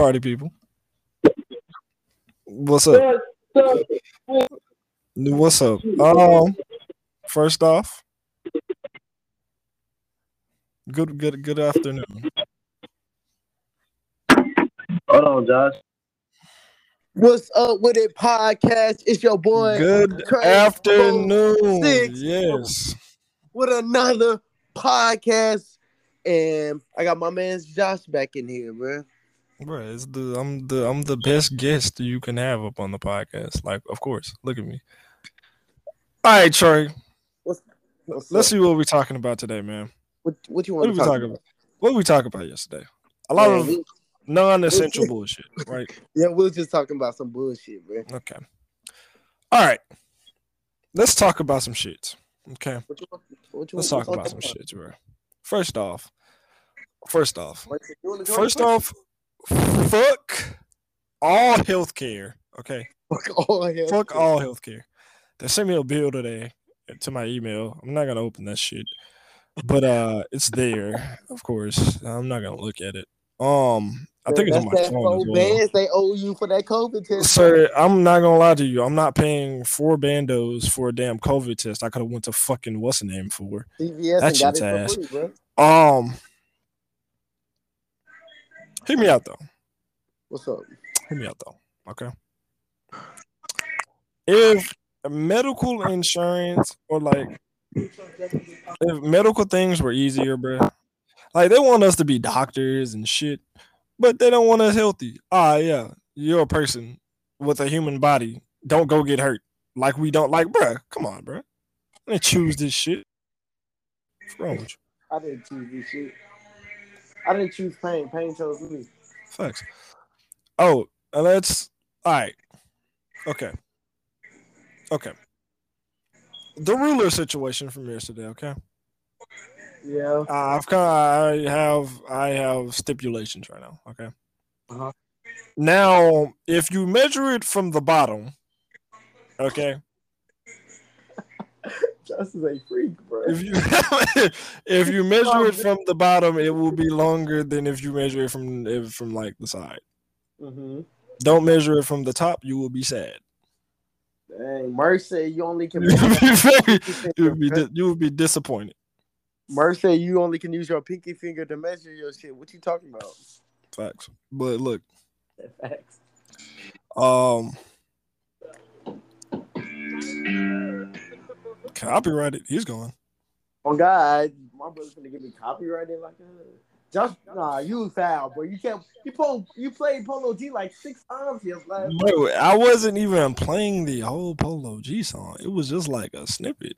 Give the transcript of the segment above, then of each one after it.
party people? What's up? What's up? Um, first off, good, good, good afternoon. Hold on, Josh. What's up with it podcast? It's your boy. Good Trey afternoon. Six. Yes. with another podcast, and I got my man's Josh back in here, bro. Bro, it's the I'm the I'm the best guest you can have up on the podcast. Like, of course. Look at me. All right, Trey. What's Let's up? see what we're talking about today, man. what, what you want did to we talk talk about? about? What did we talk about yesterday? A lot Man, of we- non-essential bullshit, right? yeah, we was just talking about some bullshit, bro. Okay. All right. Let's talk about some shit. Okay. What you, what you Let's want talk to about some shit, bro. First off, first off, What you wanna go first first? off, fuck all healthcare. Okay. fuck all hell. Fuck all healthcare. They sent me a bill today to my email. I'm not gonna open that shit, but uh, it's there. Of course, I'm not gonna look at it. Um, I think it's on my phone as well. they owe you for that COVID test. Sir, I'm not gonna lie to you. I'm not paying four bandos for a damn COVID test. I could have went to fucking what's the name for. CVS That and got shit's it ass. for free, bro. Um, hear me out though. What's up? Hear me out though. Okay. If medical insurance or like if medical things were easier, bro. Like they want us to be doctors and shit, but they don't want us healthy. Ah, yeah, you're a person with a human body. Don't go get hurt. Like we don't like, bruh. Come on, bruh. I didn't choose this shit. What's wrong with you? I didn't choose this shit. I didn't choose pain. Pain chose me. Facts. Oh, and let's. All right. Okay. Okay. The ruler situation from yesterday. Okay. Yeah. Uh, I've kind. I have. I have stipulations right now. Okay. Uh-huh. Now, if you measure it from the bottom, okay. Just is a freak, bro. If you if you measure it from the bottom, it will be longer than if you measure it from if from like the side. Mm-hmm. Don't measure it from the top, you will be sad. Dang, Mercy, you only can. you would be you would be you would be disappointed. Mercy, you only can use your pinky finger to measure your shit. What you talking about? Facts. But look, Facts. um, copyrighted. He's gone. Oh God, my brother's gonna give me copyrighted like that. Just nah, you foul, bro. You can't. You pull. You played Polo G like six times here last. Bro, I wasn't even playing the whole Polo G song. It was just like a snippet.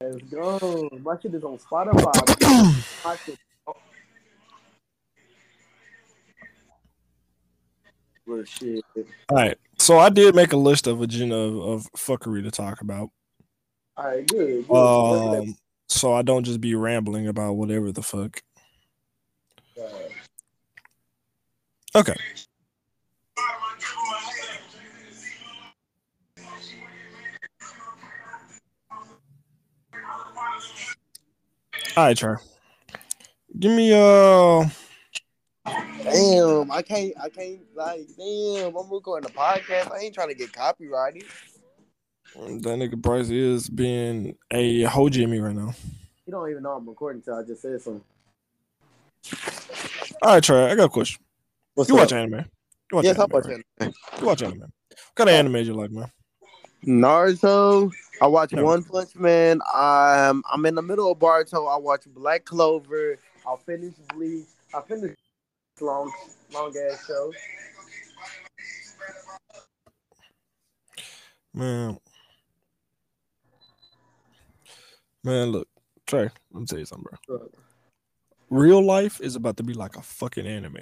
Let's go. My shit is on Spotify. My shit- oh. Well, shit. All right. So I did make a list of agenda of, of fuckery to talk about. All right, good. good. Um, so I don't just be rambling about whatever the fuck. Okay. All right, Char. Give me uh Damn, I can't. I can't. Like, damn, I'm recording a podcast. I ain't trying to get copyrighted. Mm, that nigga Bryce is being a hoe Jimmy right now. You don't even know I'm recording until I just said something. All right, Trey, I got a question. What's You up? watch anime? You watch Yes, I anime, watch right? anime. You watch anime. What kind of uh, anime do you like, man? Naruto. I watch No. One Punch Man. I'm I'm in the middle of Boruto. I watch Black Clover. I'll finish Bleach. I finished long long ass show. Man. Man, look, Trey, let me tell you something, bro. Real life is about to be like a fucking anime.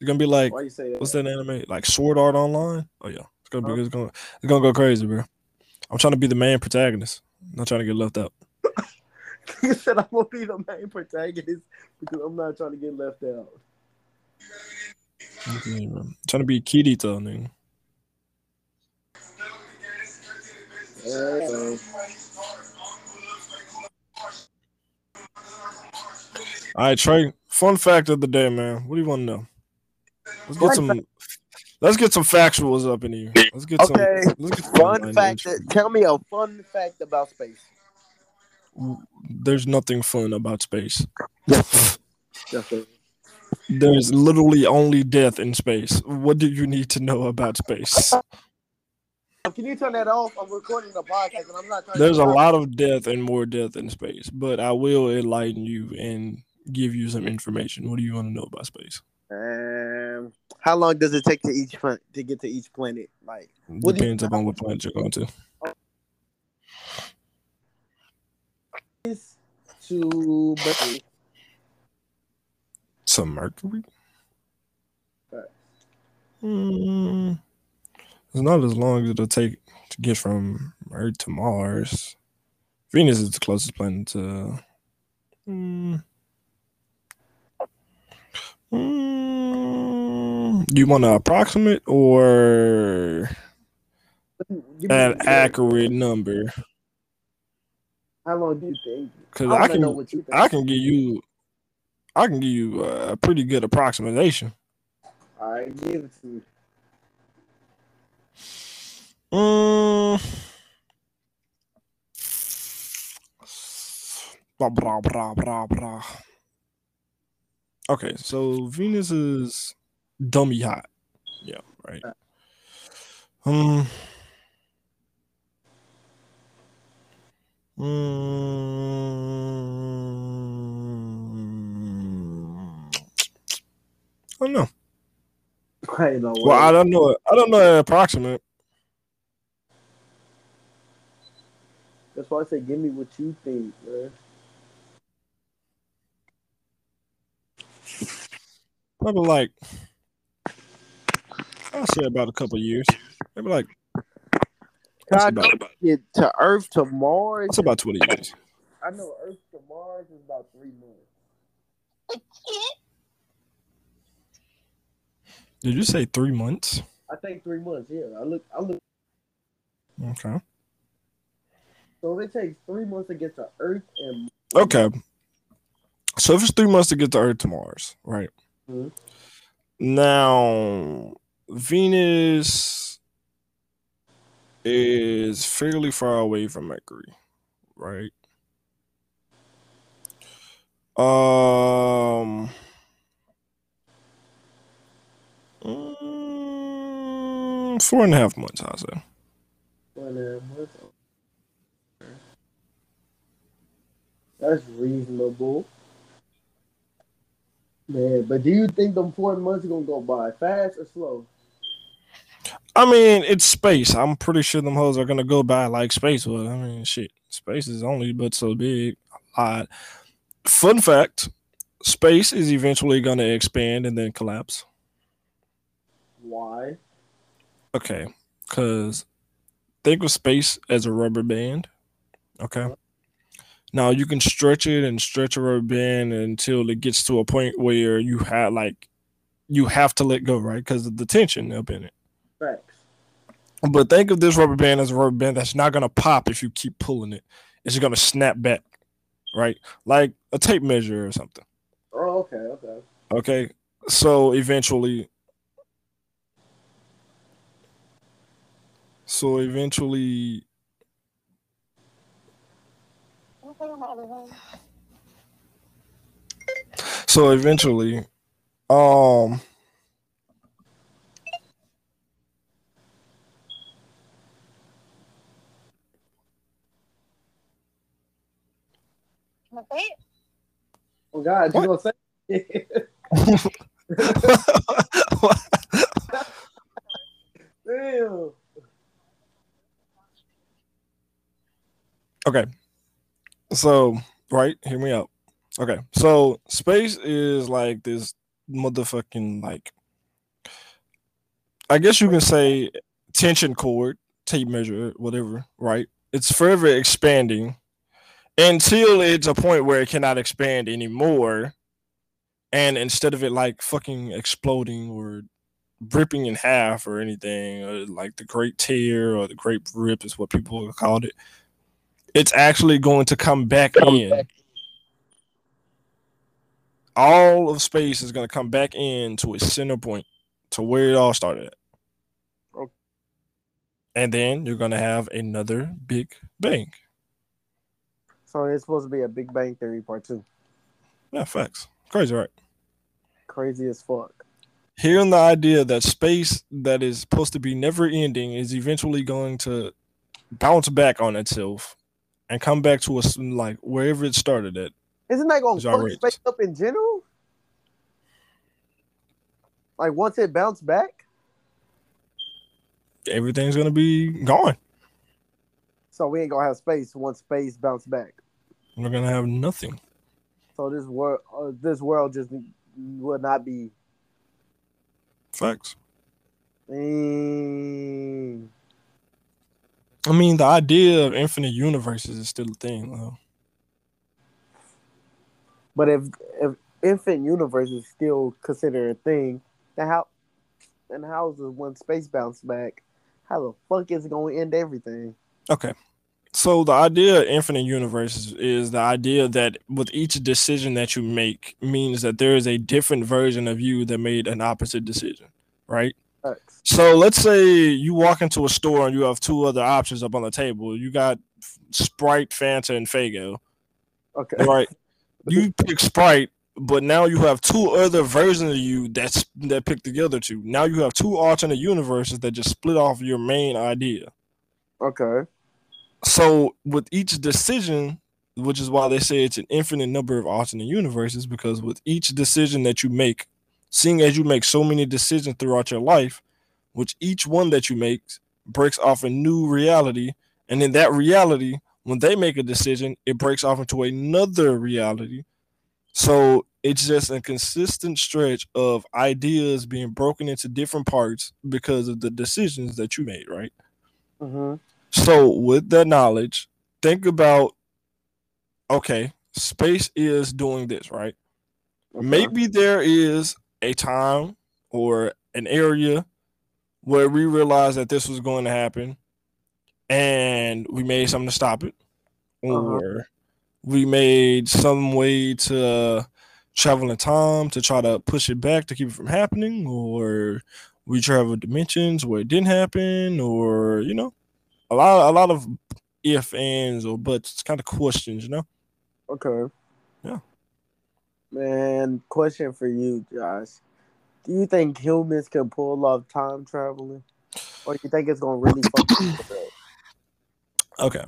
You're gonna be like, Why you say that? what's that anime? Like Sword Art Online? Oh yeah, it's gonna be, Huh? it's gonna, it's gonna go crazy, bro. I'm trying to be the main protagonist. I'm not trying to get left out. You said I'm gonna be the main protagonist because I'm not trying to get left out. Okay, man. Trying to be Kirito, nigga. Uh, All right, Trey. Fun fact of the day, man. What do you want to know? Let's get some. Let's get some factuals up in here. Let's get Okay. some. Let's get some Fun fact. That, tell me a fun fact about space. There's nothing fun about space. That's it. There's literally only death in space. What do you need to know about space? Can you turn that off? I'm recording the podcast, and I'm not. Trying There's to a lot of death and more death in space, but I will enlighten you and give you some information. What do you want to know about space? Um, how long does it take to each planet to get to each planet? Like What do you- Depends upon what planet you're going to. To Mercury. Some Mercury. Right. Mm, it's not as long as it'll take to get from Earth to Mars. Venus is the closest planet to. Mm, mm, do you want to approximate or an accurate number? How long do you think? Because I I, can, know what you think. I can give you, I can give you a pretty good approximation. All right, give it to me. Mm. Blah, blah, blah, blah, blah. Okay, so Venus is dummy hot. Yeah, right. Um. Mm, I don't know. I know. Well, I don't know. I don't know an approximate. That's why I say, give me what you think, man. Probably like I'll say about a couple years. Maybe like that's Can I about, get to Earth to Mars? that's about twenty years. I know Earth to Mars is about three months. Did you say three months? I think three months. Yeah, I look. I look. Okay. So if it takes three months to get to Earth and Okay. So if it's three months to get to Earth to Mars, right? Mhm. Now Venus is fairly far away from Mercury, right? Um mm, four and a half months, I'll say. That's reasonable. Man, but do you think them four months are gonna go by fast or slow? I mean, it's space. I'm pretty sure them hoes are gonna go by like space would. I mean, shit, space is only but so big. A lot. Fun fact: space is eventually gonna expand and then collapse. Why? Okay, because think of space as a rubber band. Okay. Now you can stretch it and stretch a rubber band until it gets to a point where you have like you have to let go, right? Because of the tension up in it. Facts. But think of this rubber band as a rubber band that's not gonna pop if you keep pulling it. It's gonna snap back, right? Like a tape measure or something. Oh, okay, okay. Okay. So eventually So eventually So eventually um Oh God, you gonna say? Damn. Okay. So, right, hear me out. Okay. So, space is like this motherfucking like I guess you can say tension cord, tape measure, whatever, right? It's forever expanding until it's a point where it cannot expand anymore. And instead of it like fucking exploding or ripping in half or anything, or like the great tear or the great rip is what people called it it's actually going to come back in all of space is going to come back in to a center point to where it all started at. Okay. And then you're going to have another big bang. So it's supposed to be a Big Bang Theory part two. Yeah, facts. Crazy, right? Crazy as fuck. Hearing the idea that space that is supposed to be never ending is eventually going to bounce back on itself and come back to us like wherever it started at. Isn't that gonna It's fuck space up in general? Like once it bounced back, Everything's going to be gone. so we ain't gonna have space once space bounced back. We're going to have nothing. So this world, uh, this world just will not be. Facts. Mm, I mean, the idea of infinite universes is still a thing, though. but if if infinite universe is still considered a thing, then how? And how is it when space bounce back? How the fuck is it gonna end everything? Okay. So the idea of infinite universes is the idea that with each decision that you make means that there is a different version of you that made an opposite decision, right? So let's say you walk into a store and you have two other options up on the table. You got Sprite, Fanta, and Faygo, Okay. right? you pick Sprite, but now you have two other versions of you that's that pick the other two. Now you have two alternate universes that just split off your main idea. Okay. So with each decision, which is why they say it's an infinite number of alternate universes, because with each decision that you make, seeing as you make so many decisions throughout your life, which each one that you make breaks off a new reality, and in that reality, when they make a decision, it breaks off into another reality. So it's just a consistent stretch of ideas being broken into different parts because of the decisions that you made, right? Mm-hmm. So, with that knowledge, think about okay, space is doing this, right? Uh-huh. Maybe there is a time or an area where we realized that this was going to happen and we made something to stop it, uh-huh. or we made some way to travel in time to try to push it back to keep it from happening, or we traveled dimensions where it didn't happen, or you know, a lot, a lot of if ands or buts kind of questions, you know. Okay. Yeah. Man, question for you, Josh. Do you think humans can pull off time traveling? Or do you think it's gonna really fuck up? Okay.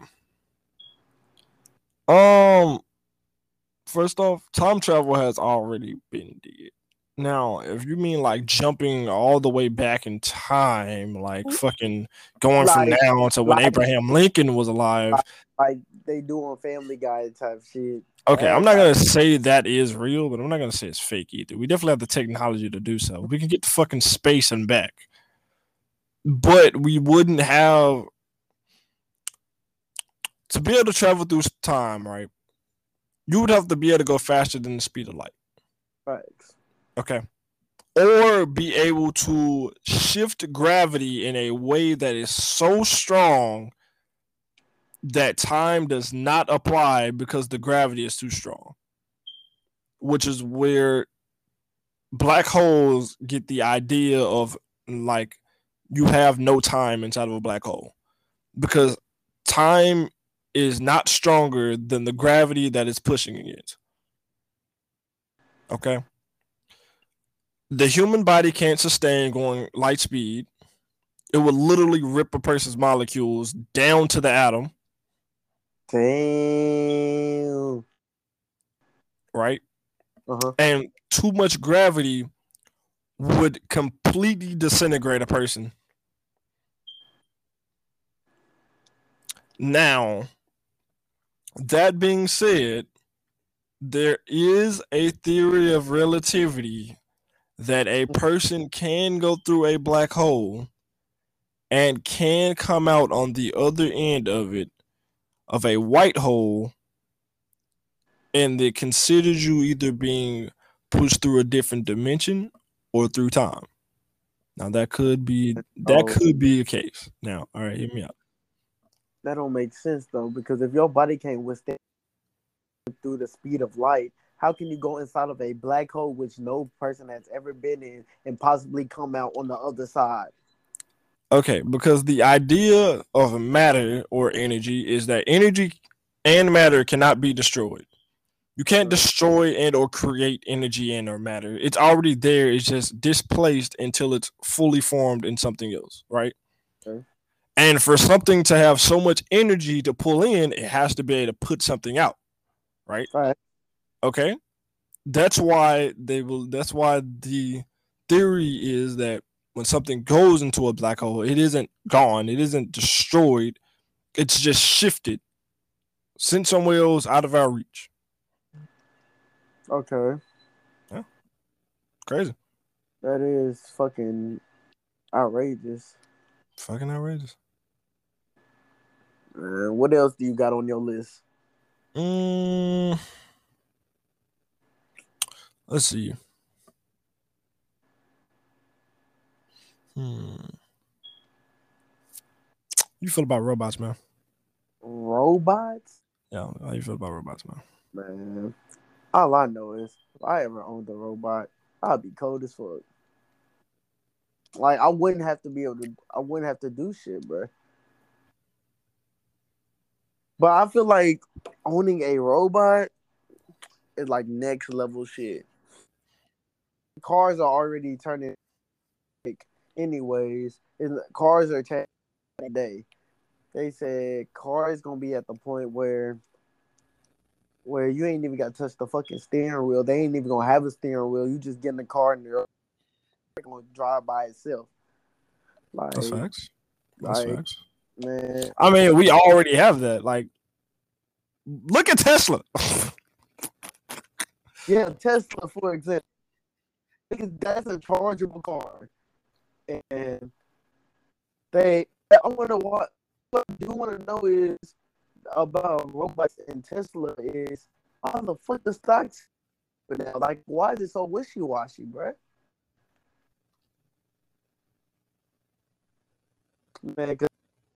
Um first off, time travel has already been did. Now, if you mean like jumping all the way back in time, like mm-hmm. fucking going from Like- now to when like- Abraham Lincoln was alive. Like they do on Family Guy type shit. Okay, I'm not gonna say that is real, but I'm not gonna say it's fake either. We definitely have the technology to do so. We can get to fucking space and back. But we wouldn't have to be able to travel through time, right? You would have to be able to go faster than the speed of light. Facts. Okay. Or be able to shift gravity in a way that is so strong that time does not apply because the gravity is too strong. Which is where black holes get the idea of like you have no time inside of a black hole because time is not stronger than the gravity that is pushing against. Okay. The human body can't sustain going light speed. It would literally rip a person's molecules down to the atom, Damn. right? Uh-huh. And too much gravity would completely disintegrate a person. Now, that being said, there is a theory of relativity that a person can go through a black hole and can come out on the other end of it of a white hole and it considers you either being pushed through a different dimension or through time. Now that could be that Oh. could be a case. Now, all right, hear me out. That don't make sense though, because if your body can't withstand through the speed of light, how can you go inside of a black hole which no person has ever been in and possibly come out on the other side? Okay, because the idea of matter or energy is that energy and matter cannot be destroyed. You can't destroy and or create energy and or matter. It's already there. It's just displaced until it's fully formed in something else, right? Okay. And for something to have so much energy to pull in, it has to be able to put something out, right? Right. Okay. That's why they will that's why the theory is that when something goes into a black hole, it isn't gone, it isn't destroyed, it's just shifted, sent somewhere else out of our reach. Okay. Yeah. Crazy. That is fucking outrageous. Fucking outrageous. Uh, what else do you got on your list? Mm, let's see. Hmm. You feel about robots, man? Robots? Yeah, how you feel about robots, man? Man, all I know is if I ever owned a robot, I'd be cold as fuck. Like I wouldn't have to be able to. I wouldn't have to do shit, bro. But I feel like owning a robot is like next level shit. Cars are already turning like anyways. And cars are taking day. They said cars gonna be at the point where where you ain't even got to touch the fucking steering wheel. They ain't even gonna have a steering wheel. You just get in the car and they're gonna drive by itself. Like, That's facts. That's like facts. man, I mean, we already have that. Like, look at Tesla. yeah, Tesla for example, that's a chargeable car, and they. I wonder what. What I do want to know is about robots and Tesla is how the fuck the stocks but now like why is it so wishy washy, bruh? Man,